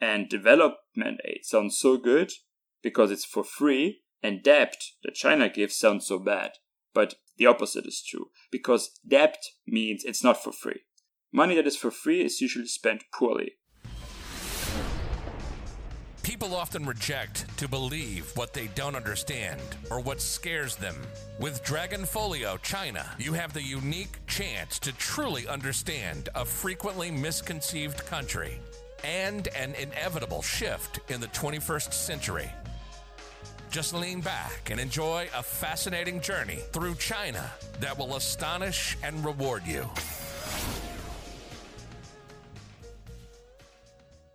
And development aid sounds so good because it's for free, and debt that China gives sounds so bad. But the opposite is true, because debt means it's not for free. Money that is for free is usually spent poorly. People often reject to believe what they don't understand or what scares them. With Dragonfolio China, you have the unique chance to truly understand a frequently misconceived country and an inevitable shift in the 21st century. Just lean back and enjoy a fascinating journey through China that will astonish and reward you.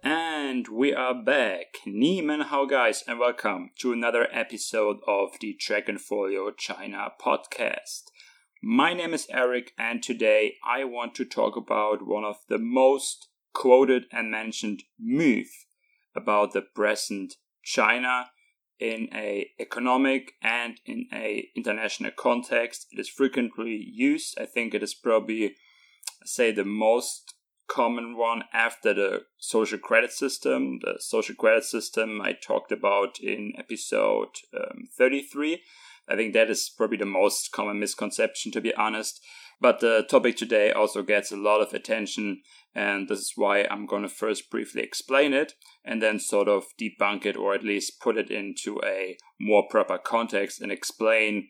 And we are back. Nimen hao guys, and welcome to another episode of the Dragonfolio China podcast. My name is Eric, and today I want to talk about one of the most quoted and mentioned myths about the present China in a economic and in a international context. It is frequently used. I think it is probably say the most common one after the social credit system. The social credit system I talked about in episode um, 33. I think that is probably the most common misconception, to be honest. But the topic today also gets a lot of attention, and this is why I'm going to first briefly explain it and then sort of debunk it or at least put it into a more proper context and explain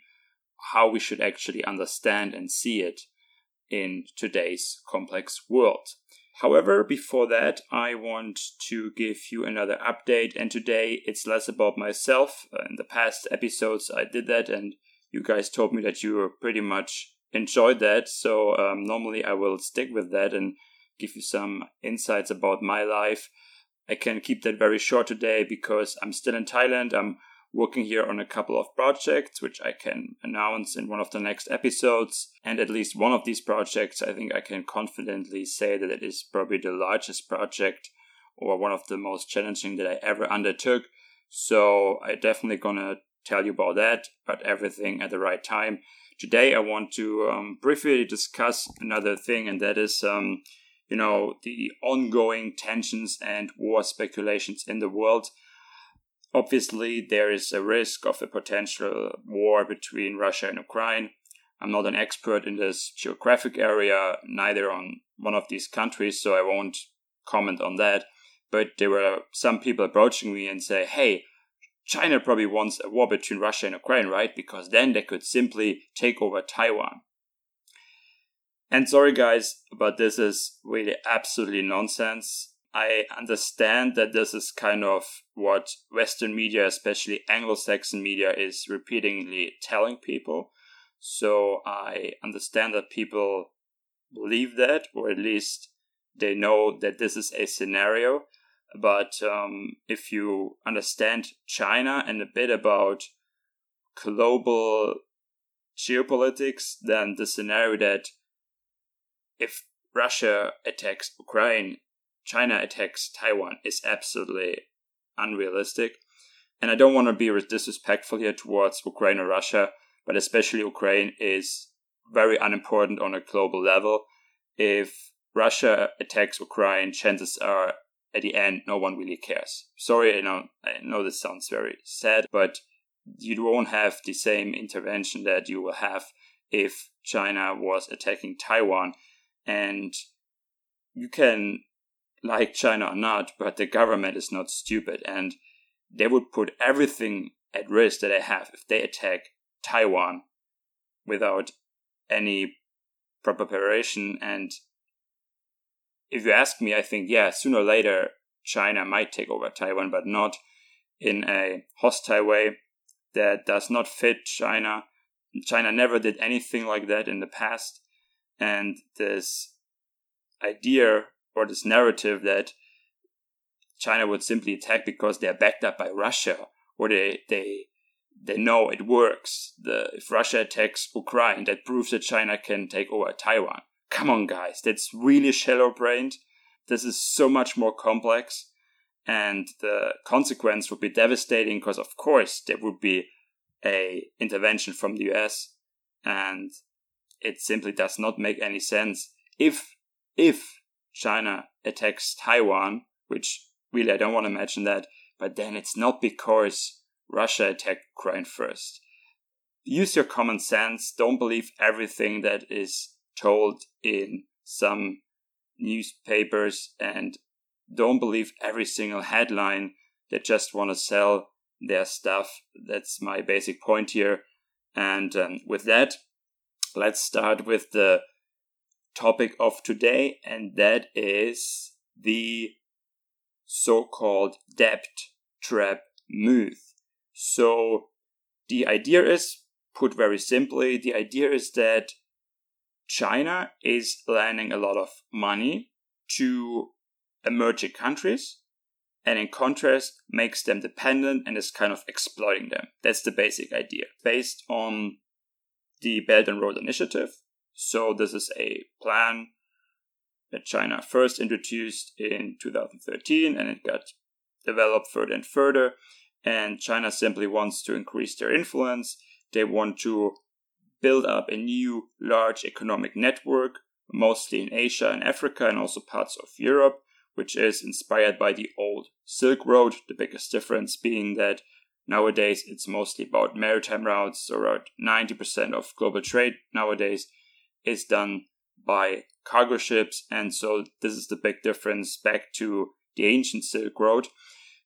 how we should actually understand and see it in today's complex world. However, before that, I want to give you another update, and today it's less about myself. Uh, in the past episodes, I did that, and you guys told me that you pretty much enjoyed that. So, um, normally I will stick with that and give you some insights about my life. I can keep that very short today because I'm still in Thailand. I'm working here on a couple of projects, which I can announce in one of the next episodes. And at least one of these projects, I think I can confidently say that it is probably the largest project or one of the most challenging that I ever undertook. So I definitely gonna tell you about that, but everything at the right time. Today I want to um, briefly discuss another thing, and that is, um, you know, the ongoing tensions and war speculations in the world Obviously, there is a risk of a potential war between Russia and Ukraine. I'm not an expert in this geographic area, neither on one of these countries, so I won't comment on that. But there were some people approaching me and say, hey, China probably wants a war between Russia and Ukraine, right? Because then they could simply take over Taiwan. And sorry, guys, but this is really absolutely nonsense. I understand that this is kind of what Western media, especially Anglo Saxon media, is repeatedly telling people. So I understand that people believe that, or at least they know that this is a scenario. But um, if you understand China and a bit about global geopolitics, then the scenario that if Russia attacks Ukraine, China attacks Taiwan is absolutely unrealistic. And I don't want to be disrespectful here towards Ukraine or Russia, but especially Ukraine is very unimportant on a global level. If Russia attacks Ukraine, chances are at the end no one really cares. Sorry, I know I know this sounds very sad, but you won't have the same intervention that you will have if China was attacking Taiwan. And you can like China or not, but the government is not stupid and they would put everything at risk that they have if they attack Taiwan without any proper preparation. And if you ask me, I think, yeah, sooner or later, China might take over Taiwan, but not in a hostile way that does not fit China. China never did anything like that in the past. And this idea or this narrative that China would simply attack because they're backed up by Russia or they they they know it works. The, if Russia attacks Ukraine, that proves that China can take over Taiwan. Come on, guys, that's really shallow brained. This is so much more complex, and the consequence would be devastating because, of course, there would be a intervention from the US, and it simply does not make any sense if if China attacks Taiwan, which really, I don't want to mention that. But then it's not because Russia attacked Ukraine first. Use your common sense. Don't believe everything that is told in some newspapers and don't believe every single headline that just want to sell their stuff. That's my basic point here. And um, with that, let's start with the topic of today, and that is the so called debt trap myth. So, the idea is, put very simply, the idea is that China is lending a lot of money to emerging countries and in contrast makes them dependent and is kind of exploiting them. That's the basic idea. Based on the Belt and Road Initiative. So this is a plan that China first introduced in 2013 and it got developed further and further. And China simply wants to increase their influence. They want to build up a new large economic network, mostly in Asia and Africa and also parts of Europe, which is inspired by the old Silk Road. The biggest difference being that nowadays it's mostly about maritime routes, so around 90% of global trade nowadays is done by cargo ships, and so this is the big difference back to the ancient Silk Road.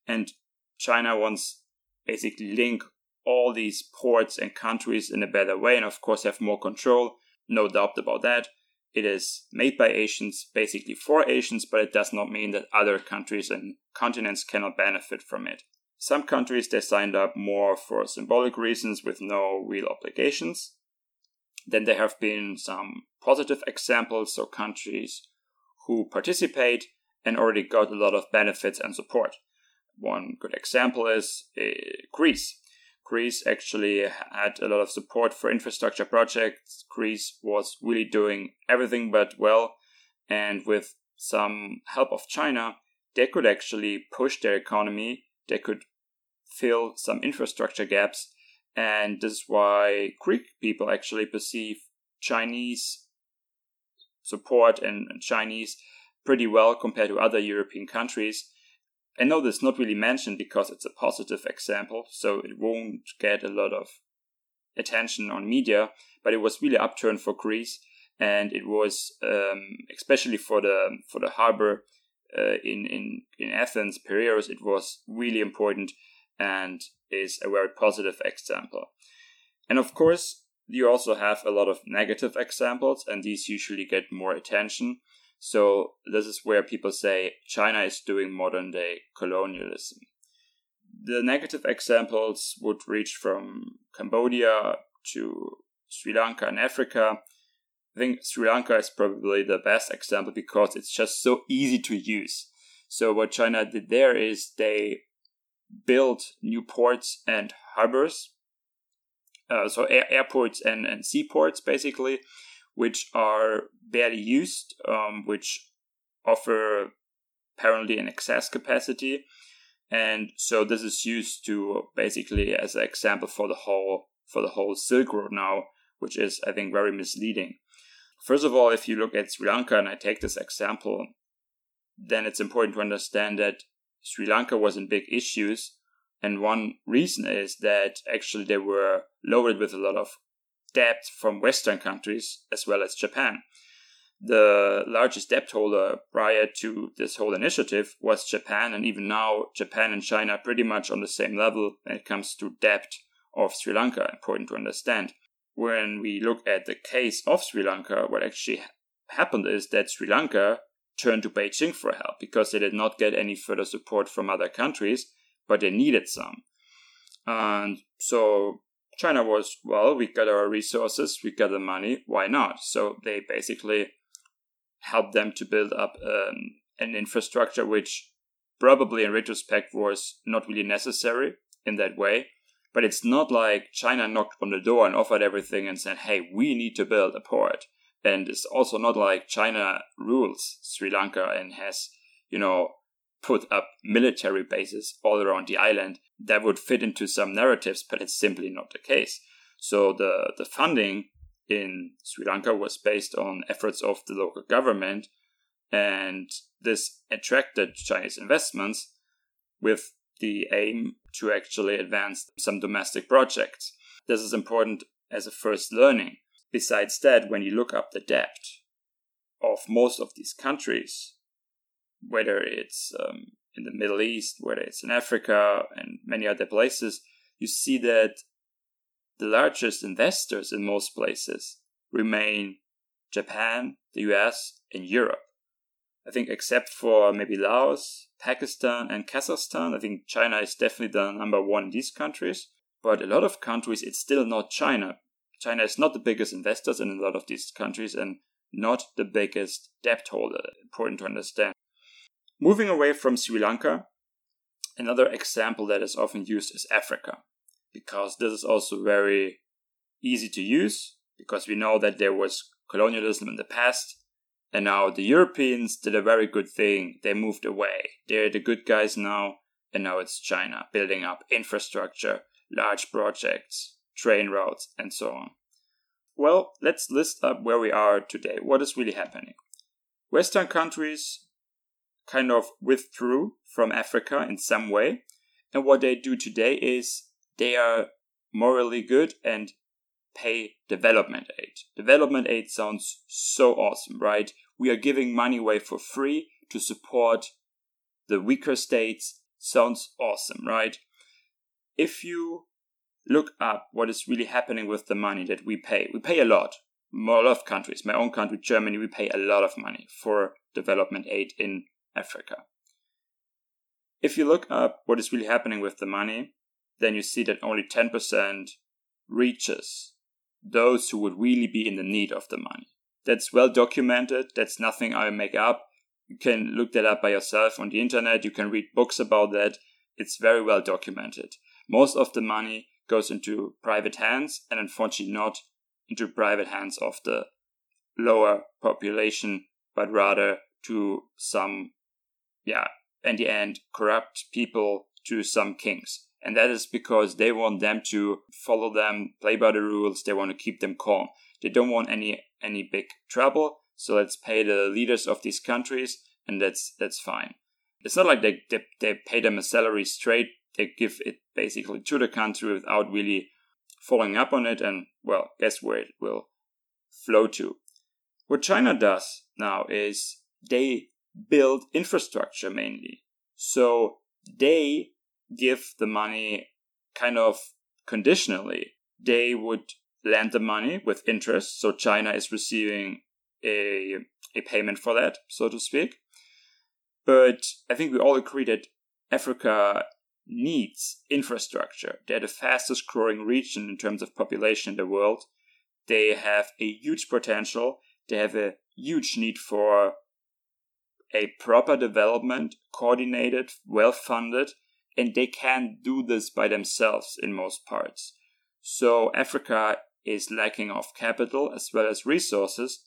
And China wants basically link all these ports and countries in a better way, and of course have more control. No doubt about that. It is made by Asians, basically for Asians, but it does not mean that other countries and continents cannot benefit from it. Some countries they signed up more for symbolic reasons with no real obligations. Then there have been some positive examples, so countries who participate and already got a lot of benefits and support. One good example is uh, Greece. Greece actually had a lot of support for infrastructure projects. Greece was really doing everything but well, and with some help of China, they could actually push their economy. They could fill some infrastructure gaps, and this is why Greek people actually perceive Chinese support and Chinese pretty well compared to other European countries I know this not really mentioned because it's a positive example, so it won't get a lot of attention on media, but it was really upturned for Greece, and it was um, especially for the for the harbor uh, in in in Athens, Piraeus. It was really important and is a very positive example. And of course, you also have a lot of negative examples, and these usually get more attention. So this is where people say China is doing modern day colonialism. The negative examples would reach from Cambodia to Sri Lanka and Africa. I think Sri Lanka is probably the best example because it's just so easy to use. So what China did there is they built new ports and harbors, uh, so air- airports and, and seaports basically, which are barely used, um, which offer apparently an excess capacity. And so this is used to basically as an example for the whole for the whole Silk Road now, which is I think very misleading. First of all, if you look at Sri Lanka and I take this example, then it's important to understand that Sri Lanka was in big issues. And one reason is that actually they were loaded with a lot of debt from Western countries as well as Japan. The largest debt holder prior to this whole initiative was Japan, and even now, Japan and China are pretty much on the same level when it comes to debt of Sri Lanka. Important to understand. When we look at the case of Sri Lanka, what actually happened is that Sri Lanka turned to Beijing for help because they did not get any further support from other countries, but they needed some. And so China was, well, we got our resources, we got the money, why not? So they basically helped them to build up um, an infrastructure which probably in retrospect was not really necessary in that way. But it's not like China knocked on the door and offered everything and said, hey, we need to build a port. And it's also not like China rules Sri Lanka and has, you know, put up military bases all around the island that would fit into some narratives, but it's simply not the case. So the, the funding in Sri Lanka was based on efforts of the local government, and this attracted Chinese investments with the aim to actually advance some domestic projects. This is important as a first learning. Besides that, when you look up the debt of most of these countries, whether it's um, in the Middle East, whether it's in Africa, and many other places, you see that the largest investors in most places remain Japan, the US, and Europe. I think, except for maybe Laos, Pakistan, and Kazakhstan, I think China is definitely the number one in these countries. But a lot of countries, it's still not China. China is not the biggest investors in a lot of these countries and not the biggest debt holder. Important to understand. Moving away from Sri Lanka, another example that is often used is Africa, because this is also very easy to use, because we know that there was colonialism in the past, and now the Europeans did a very good thing. They moved away. They're the good guys now, and now it's China building up infrastructure, large projects, train routes, and so on. Well, let's list up where we are today. What is really happening? Western countries kind of withdrew from Africa in some way. And what they do today is they are morally good and pay development aid. Development aid sounds so awesome, right? We are giving money away for free to support the weaker states. Sounds awesome, right? If you look up what is really happening with the money that we pay, we pay a lot. A lot of countries, my own country, Germany, we pay a lot of money for development aid in Africa. If you look up what is really happening with the money, then you see that only 10% reaches those who would really be in the need of the money. That's well documented. That's nothing I make up. You can look that up by yourself on the internet. You can read books about that. It's very well documented. Most of the money goes into private hands and unfortunately not into private hands of the lower population, but rather to some yeah, in the end, corrupt people to some kings. And that is because they want them to follow them, play by the rules, they want to keep them calm. They don't want any any big trouble, so let's pay the leaders of these countries and that's that's fine. It's not like they, they, they pay them a salary straight, they give it basically to the country without really following up on it and well, guess where it will flow to. What China does now is they build infrastructure mainly. So they give the money kind of conditionally. They would lend the money with interest. So China is receiving a, a payment for that, so to speak. But I think we all agree that Africa needs infrastructure. They're the fastest growing region in terms of population in the world. They have a huge potential. They have a huge need for a proper development, coordinated, well funded, and they can do this by themselves in most parts. So Africa is lacking of capital as well as resources,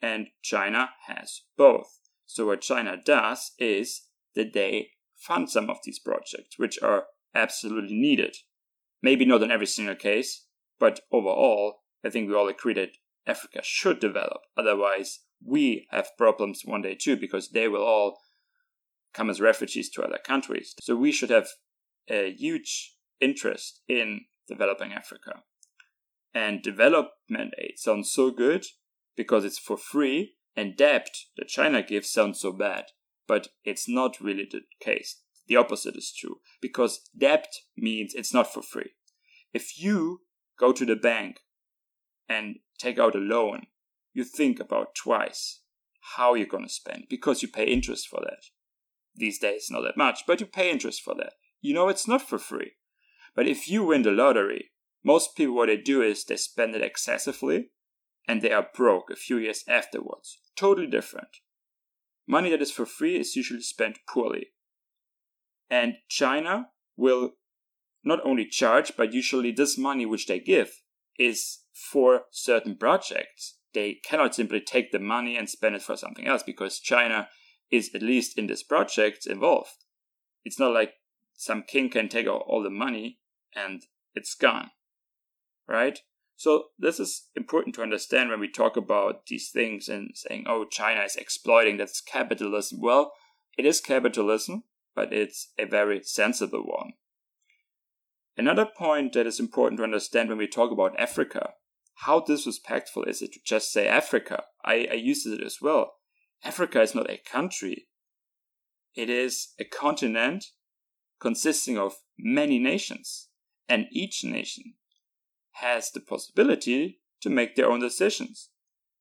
and China has both. So what China does is that they fund some of these projects, which are absolutely needed. Maybe not in every single case, but overall, I think we all agree that Africa should develop. Otherwise, we have problems one day too because they will all come as refugees to other countries. So we should have a huge interest in developing Africa. And development aid sounds so good because it's for free, and debt that China gives sounds so bad. But it's not really the case. The opposite is true because debt means it's not for free. If you go to the bank and take out a loan you think about twice how you're going to spend because you pay interest for that. These days, not that much, but you pay interest for that. You know it's not for free. But if you win the lottery, most people what they do is they spend it excessively and they are broke a few years afterwards. Totally different. Money that is for free is usually spent poorly. And China will not only charge, but usually this money which they give is for certain projects they cannot simply take the money and spend it for something else because China is at least in this project involved. It's not like some king can take all the money and it's gone, right? So this is important to understand when we talk about these things and saying, oh, China is exploiting, that's capitalism. Well, it is capitalism, but it's a very sensible one. Another point that is important to understand when we talk about Africa, how disrespectful is it to just say Africa? I, I use it as well. Africa is not a country. It is a continent consisting of many nations, and each nation has the possibility to make their own decisions.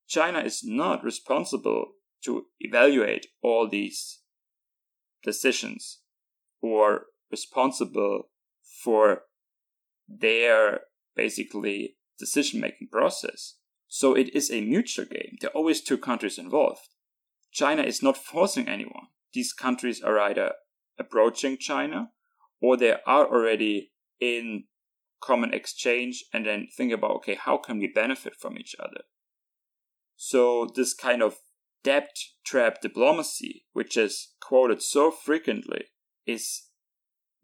China is not responsible to evaluate all these decisions or responsible for their basically decision making process. So it is a mutual game. There are always two countries involved. China is not forcing anyone. These countries are either approaching China or they are already in common exchange and then think about okay how can we benefit from each other? So this kind of debt trap diplomacy which is quoted so frequently is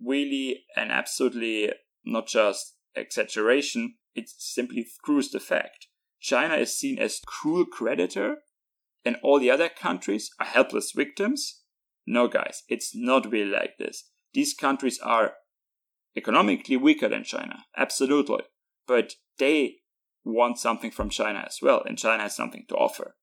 really an absolutely not just exaggeration it simply proves the fact. China is seen as cruel creditor and all the other countries are helpless victims. No guys it's not really like this. These countries are economically weaker than China, absolutely. But they want something from China as well, and China has something to offer.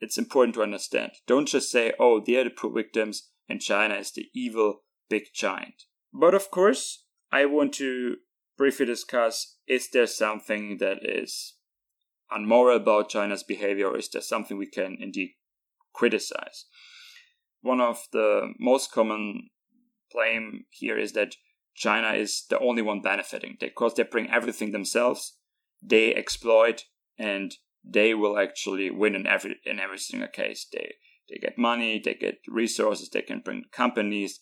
It's important to understand. Don't just say, oh, they're the poor victims, and China is the evil big giant. But of course, I want to briefly discuss is there something that is unmoral about China's behavior, or is there something we can indeed criticize? One of the most common blame here is that China is the only one benefiting because they bring everything themselves, they exploit, and they will actually win in every in every single case. They they get money, they get resources, they can bring companies.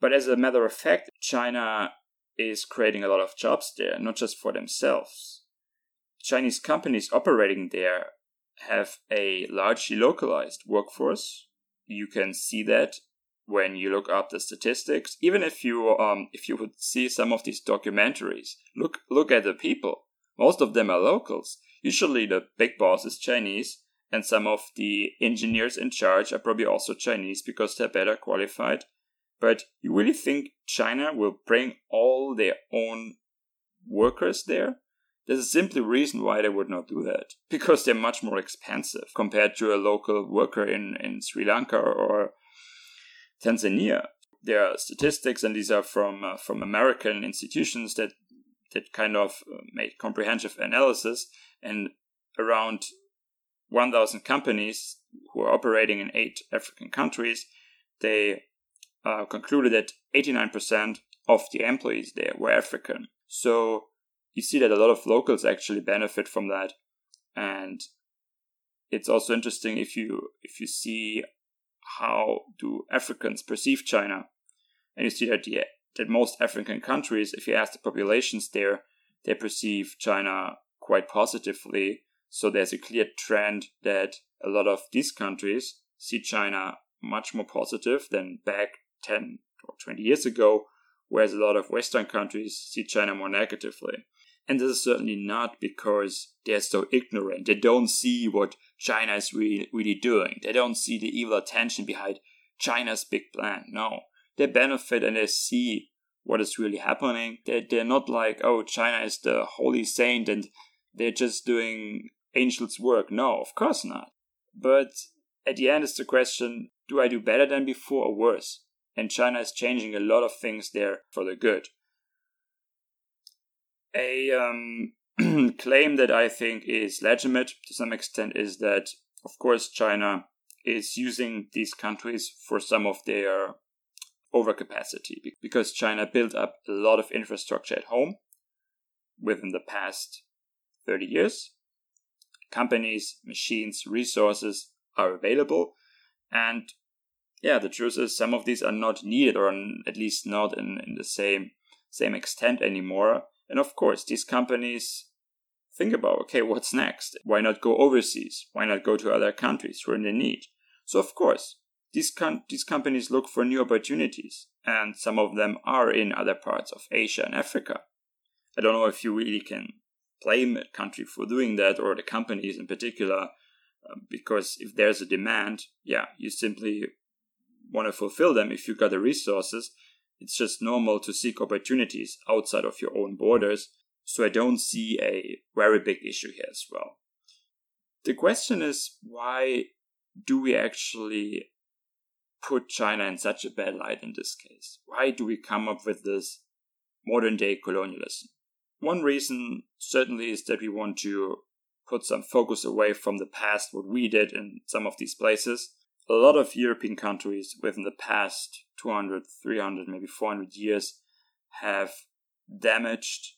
But as a matter of fact, China is creating a lot of jobs there, not just for themselves. Chinese companies operating there have a largely localized workforce. You can see that when you look up the statistics. Even if you um if you would see some of these documentaries, look look at the people. Most of them are locals. Usually the big boss is Chinese, and some of the engineers in charge are probably also Chinese because they're better qualified. But you really think China will bring all their own workers there? There's a simple reason why they would not do that. Because they're much more expensive compared to a local worker in, in Sri Lanka or Tanzania. There are statistics, and these are from uh, from American institutions that that kind of uh, made comprehensive analysis, and around 1,000 companies who are operating in eight African countries, they uh, concluded that 89% of the employees there were African. So you see that a lot of locals actually benefit from that, and it's also interesting if you if you see how do Africans perceive China? And you see that the, that most African countries, if you ask the populations there, they perceive China quite positively. So there's a clear trend that a lot of these countries see China much more positive than back 10 or 20 years ago, whereas a lot of Western countries see China more negatively. And this is certainly not because they're so ignorant. They don't see what China is really, really doing. They don't see the evil attention behind China's big plan. No. They benefit and they see what is really happening. They're, they're not like, oh, China is the holy saint and they're just doing angels' work. No, of course not. But at the end, it's the question do I do better than before or worse? And China is changing a lot of things there for the good a um, claim that I think is legitimate to some extent is that, of course, China is using these countries for some of their overcapacity because China built up a lot of infrastructure at home within the past 30 years. Companies, machines, resources are available. And yeah, the truth is some of these are not needed or at least not in, in the same same extent anymore. And of course, these companies think about okay, what's next? Why not go overseas? Why not go to other countries who are in the need? So, of course, these, com- these companies look for new opportunities, and some of them are in other parts of Asia and Africa. I don't know if you really can blame a country for doing that or the companies in particular, uh, because if there's a demand, yeah, you simply want to fulfill them if you've got the resources. It's just normal to seek opportunities outside of your own borders. So I don't see a very big issue here as well. The question is why do we actually put China in such a bad light in this case? Why do we come up with this modern day colonialism? One reason certainly is that we want to put some focus away from the past, what we did in some of these places. A lot of European countries within the past 200, 300, maybe 400 years have damaged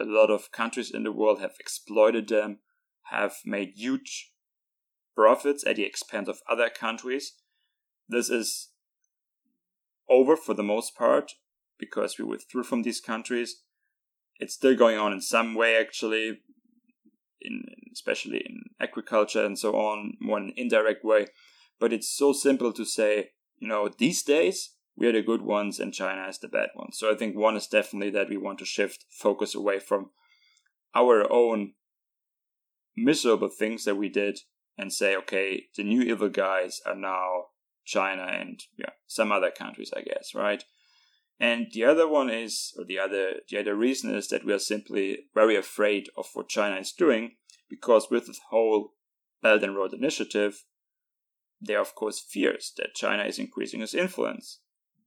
a lot of countries in the world, have exploited them, have made huge profits at the expense of other countries. This is over for the most part because we withdrew from these countries. It's still going on in some way, actually, in especially in agriculture and so on, more in an indirect way. But it's so simple to say, you know, these days we are the good ones and China is the bad ones. So I think one is definitely that we want to shift focus away from our own miserable things that we did and say, okay, the new evil guys are now China and yeah, some other countries, I guess, right? And the other one is, or the other, the other reason is that we are simply very afraid of what China is doing, because with the whole Belt and Road Initiative, there are of course fears that China is increasing its influence.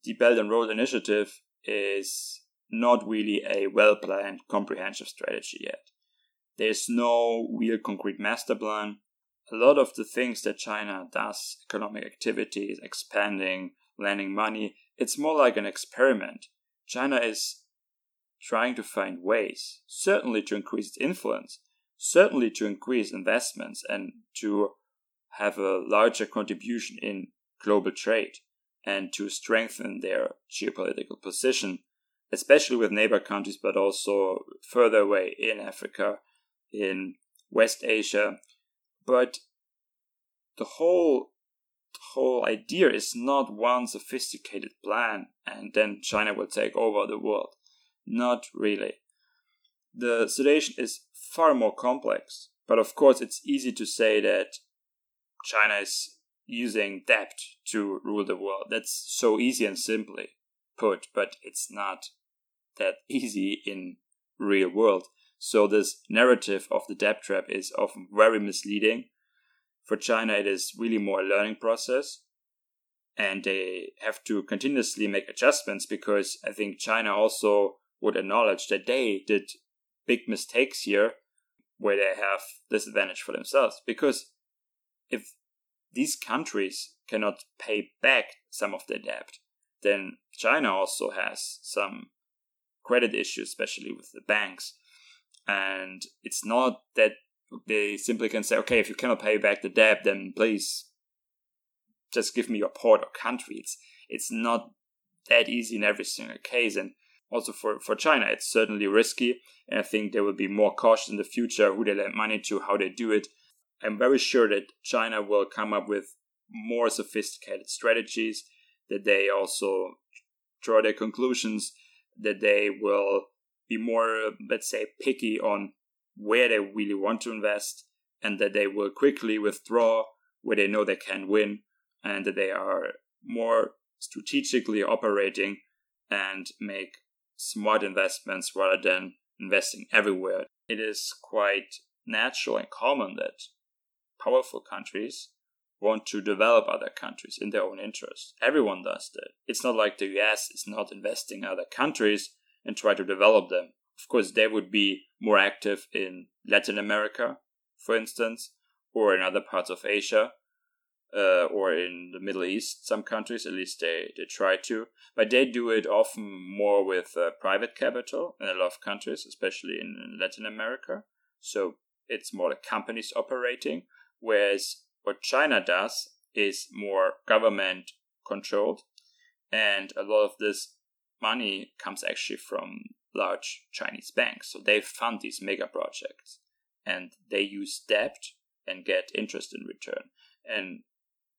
The Belt and Road Initiative is not really a well planned, comprehensive strategy yet. There's no real concrete master plan a lot of the things that China does, economic activities, expanding, lending money, it's more like an experiment. China is trying to find ways, certainly to increase its influence, certainly to increase investments and to have a larger contribution in global trade and to strengthen their geopolitical position, especially with neighbor countries, but also further away in Africa, in West Asia, but the whole the whole idea is not one sophisticated plan and then China will take over the world. Not really. The situation is far more complex, but of course it's easy to say that China is using debt to rule the world. That's so easy and simply put, but it's not that easy in real world. So this narrative of the debt trap is often very misleading. For China, it is really more a learning process. And they have to continuously make adjustments because I think China also would acknowledge that they did big mistakes here where they have disadvantage for themselves. Because if these countries cannot pay back some of their debt, then China also has some credit issues, especially with the banks. And it's not that they simply can say, okay, if you cannot pay back the debt, then please just give me your port or country. It's it's not that easy in every single case, and also for for China, it's certainly risky. And I think they will be more cautious in the future who they lend money to, how they do it. I'm very sure that China will come up with more sophisticated strategies. That they also draw their conclusions. That they will be more, let's say, picky on where they really want to invest and that they will quickly withdraw where they know they can win and that they are more strategically operating and make smart investments rather than investing everywhere. It is quite natural and common that powerful countries want to develop other countries in their own interest. Everyone does that. It's not like the US is not investing in other countries and try to develop them. Of course, they would be more active in Latin America, for instance, or in other parts of Asia, uh, or in the Middle East. Some countries, at least, they, they try to, but they do it often more with uh, private capital in a lot of countries, especially in Latin America. So it's more like companies operating, whereas what China does is more government controlled, and a lot of this money comes actually from large Chinese banks. So they fund these mega projects and they use debt and get interest in return. And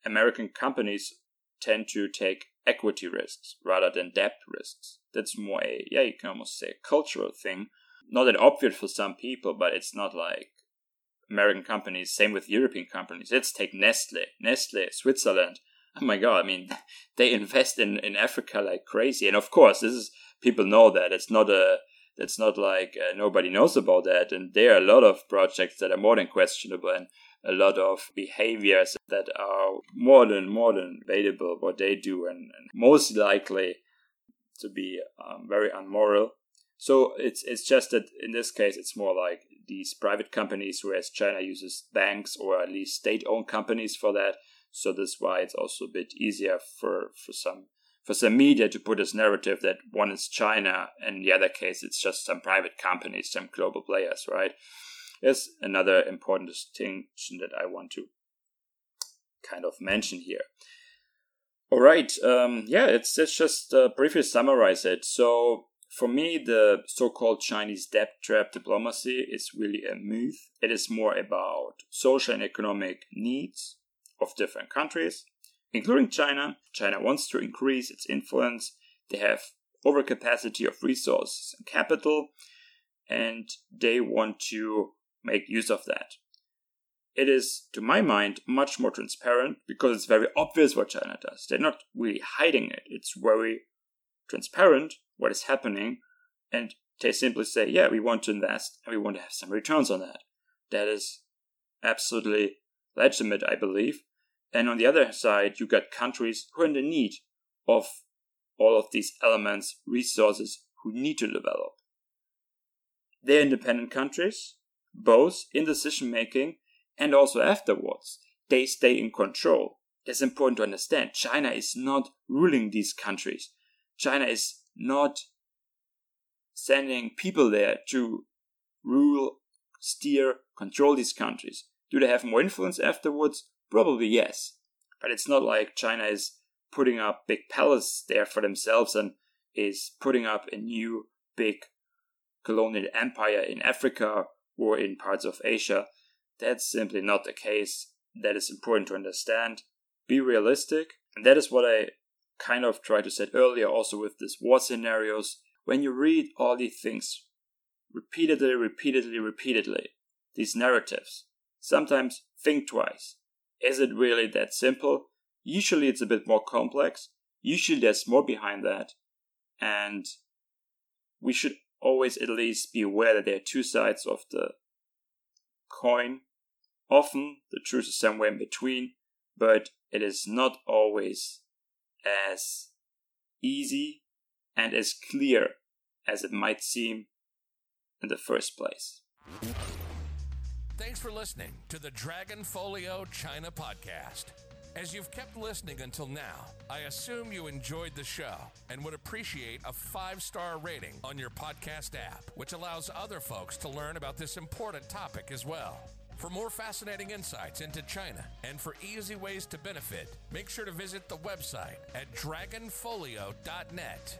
American companies tend to take equity risks rather than debt risks. That's more a, yeah, you can almost say a cultural thing not that obvious for some people, but it's not like American companies. Same with European companies. Let's take Nestle, Nestle, Switzerland. Oh my god! I mean, they invest in in Africa like crazy, and of course, this is people know that it's not a that's not like uh, nobody knows about that. And there are a lot of projects that are more than questionable and a lot of behaviors that are more than more than debatable what they do and, and most likely to be um, very unmoral. So it's it's just that in this case it's more like these private companies, whereas China uses banks or at least state-owned companies for that. So that's why it's also a bit easier for for some for some media to put this narrative that one is China and the other case it's just some private companies, some global players, right? Is another important distinction that I want to kind of mention here. All right, um, yeah, it's, it's just uh, briefly summarize it. So for me, the so-called Chinese debt trap diplomacy is really a myth. It is more about social and economic needs of different countries including China. China wants to increase its influence. They have overcapacity of resources and capital, and they want to make use of that. It is, to my mind, much more transparent because it's very obvious what China does. They're not really hiding it. It's very transparent what is happening, and they simply say, yeah, we want to invest and we want to have some returns on that. That is absolutely legitimate, I believe. And on the other side, you got countries who are in the need of all of these elements, resources who need to develop. They're independent countries, both in decision making and also afterwards. They stay in control. That's important to understand. China is not ruling these countries. China is not sending people there to rule, steer, control these countries. Do they have more influence afterwards? Probably yes. But it's not like China is putting up big palaces there for themselves and is putting up a new big colonial empire in Africa or in parts of Asia. That's simply not the case. That is important to understand. Be realistic. And that is what I kind of tried to say earlier also with these war scenarios. When you read all these things repeatedly, repeatedly, repeatedly, these narratives, sometimes think twice. Is it really that simple? Usually it's a bit more complex. Usually there's more behind that. And we should always at least be aware that there are two sides of the coin. Often the truth is somewhere in between, but it is not always as easy and as clear as it might seem in the first place. Thanks for listening to the Dragon Folio China podcast. As you've kept listening until now, I assume you enjoyed the show and would appreciate a five star rating on your podcast app, which allows other folks to learn about this important topic as well. For more fascinating insights into China and for easy ways to benefit, make sure to visit the website at dragonfolio.net.